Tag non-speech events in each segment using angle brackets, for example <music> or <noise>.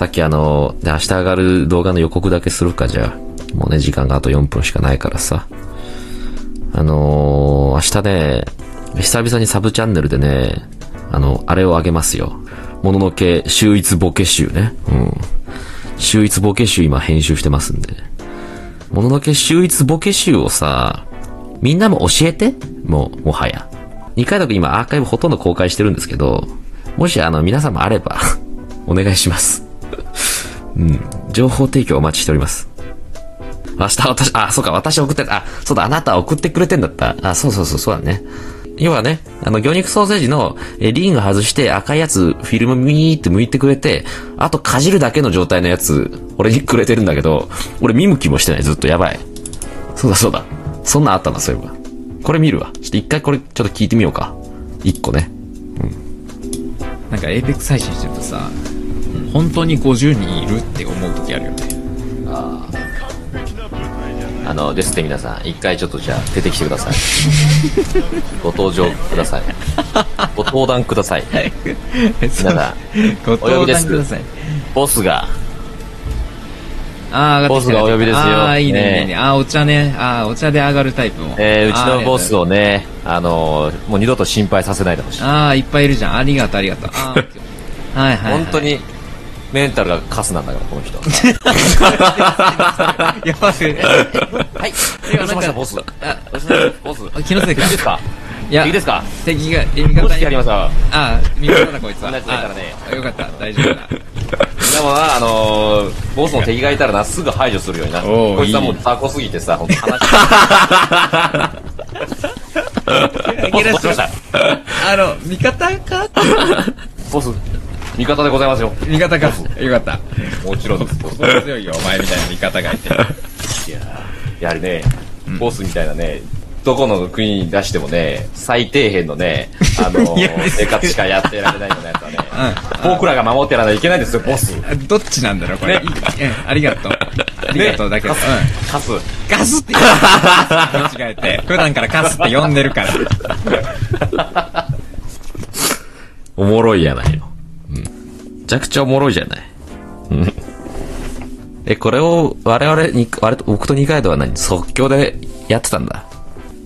さっきあの、で、明日上がる動画の予告だけするか、じゃあ。もうね、時間があと4分しかないからさ。あのー、明日ね、久々にサブチャンネルでね、あの、あれをあげますよ。もののけ、秀逸ボケ集ね。うん。秀逸ボケ集今編集してますんで。もののけ秀逸ボケ集をさ、みんなも教えて？もう、もはや。二回だけ今アーカイブほとんど公開してるんですけど、もしあの皆様あれば <laughs> お願いします。うん。情報提供お待ちしております。明日私、あ、そうか、私送って、あ、そうだ、あなた送ってくれてんだった。あ、そうそうそう、そうだね。要はね、あの、魚肉ソーセージの、え、リング外して赤いやつ、フィルムミーって剥いてくれて、あとかじるだけの状態のやつ、俺にくれてるんだけど、俺見向きもしてない、ずっとやばい。そうだそうだ。そんなんあったな、そういえば。これ見るわ。ちょっと一回これちょっと聞いてみようか。一個ね。うん。なんか Apex 配信してるとさ、本当に50人いるって思う時あるよね。ああ。あのですって皆さん一回ちょっとじゃあ出てきてください <laughs> ご登場くださいご登壇ください <laughs> 皆さんご登壇くださいボスがああ、ボスがお呼びですよ。ああ、いいね、いいね。ああ、お茶ね。ああ、お茶で上がるタイプも。えー、うちのボスをね、あのもう二度と心配させないでほしい。ああ、いっぱいいるじゃん。ありがとう、ありがとう。ああ、<laughs> はいはい。本当に、メンタルがカスなんだから、この人。<laughs> やばい。はい。どうしました、ボス。ボス。気のせいか。いいですか？いや、いいですか？敵が、味方に。やりました。ああ、味方だ、こいつは。そんなやつないからね。よかった、大丈夫だ。でもな、あのー、ボスの敵がいたらな、すぐ排除するようにな。こいつはもう雑魚すぎてさ、ほんと話ボス、どうしました？あの、味方か？ボス、味方でございますよ。味方か。<laughs> よかった。もちろんです。心強いよ、<laughs> お前みたいな味方がいて。<laughs> いややはりね、ボスみたいなね、どこの国に出してもね、最底辺のね、あの生活しかやってられないようなやつはね、うん、僕らが守ってやらないといけないんですよ、ボス。どっちなんだろう、これ。ね、ありがとう。ありがとうだけど。ね、カス。カスって言間違えて。普段からカスって呼んでるから。おもろいやないの。ちゃくちゃおもろいじゃない。うん。え、これを我々に、我僕と二階堂は何？即興でやってたんだ。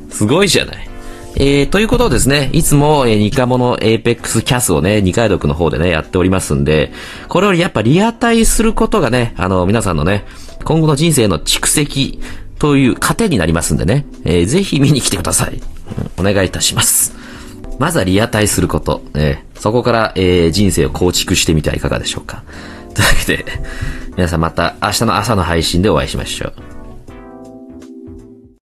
すごいじゃない。えー、ということをですね、いつも、えー、ニカモのエーペックスキャスをね、二階堂くの方でね、やっておりますんで、これよりやっぱリアタイすることがね、あの、皆さんのね、今後の人生の蓄積という糧になりますんでね、えー、ぜひ見に来てください。うん、お願いいたします。まずはリアタイすること。えー、そこから、えー、人生を構築してみてはいかがでしょうか。というわけで、皆さんまた明日の朝の配信でお会いしましょう。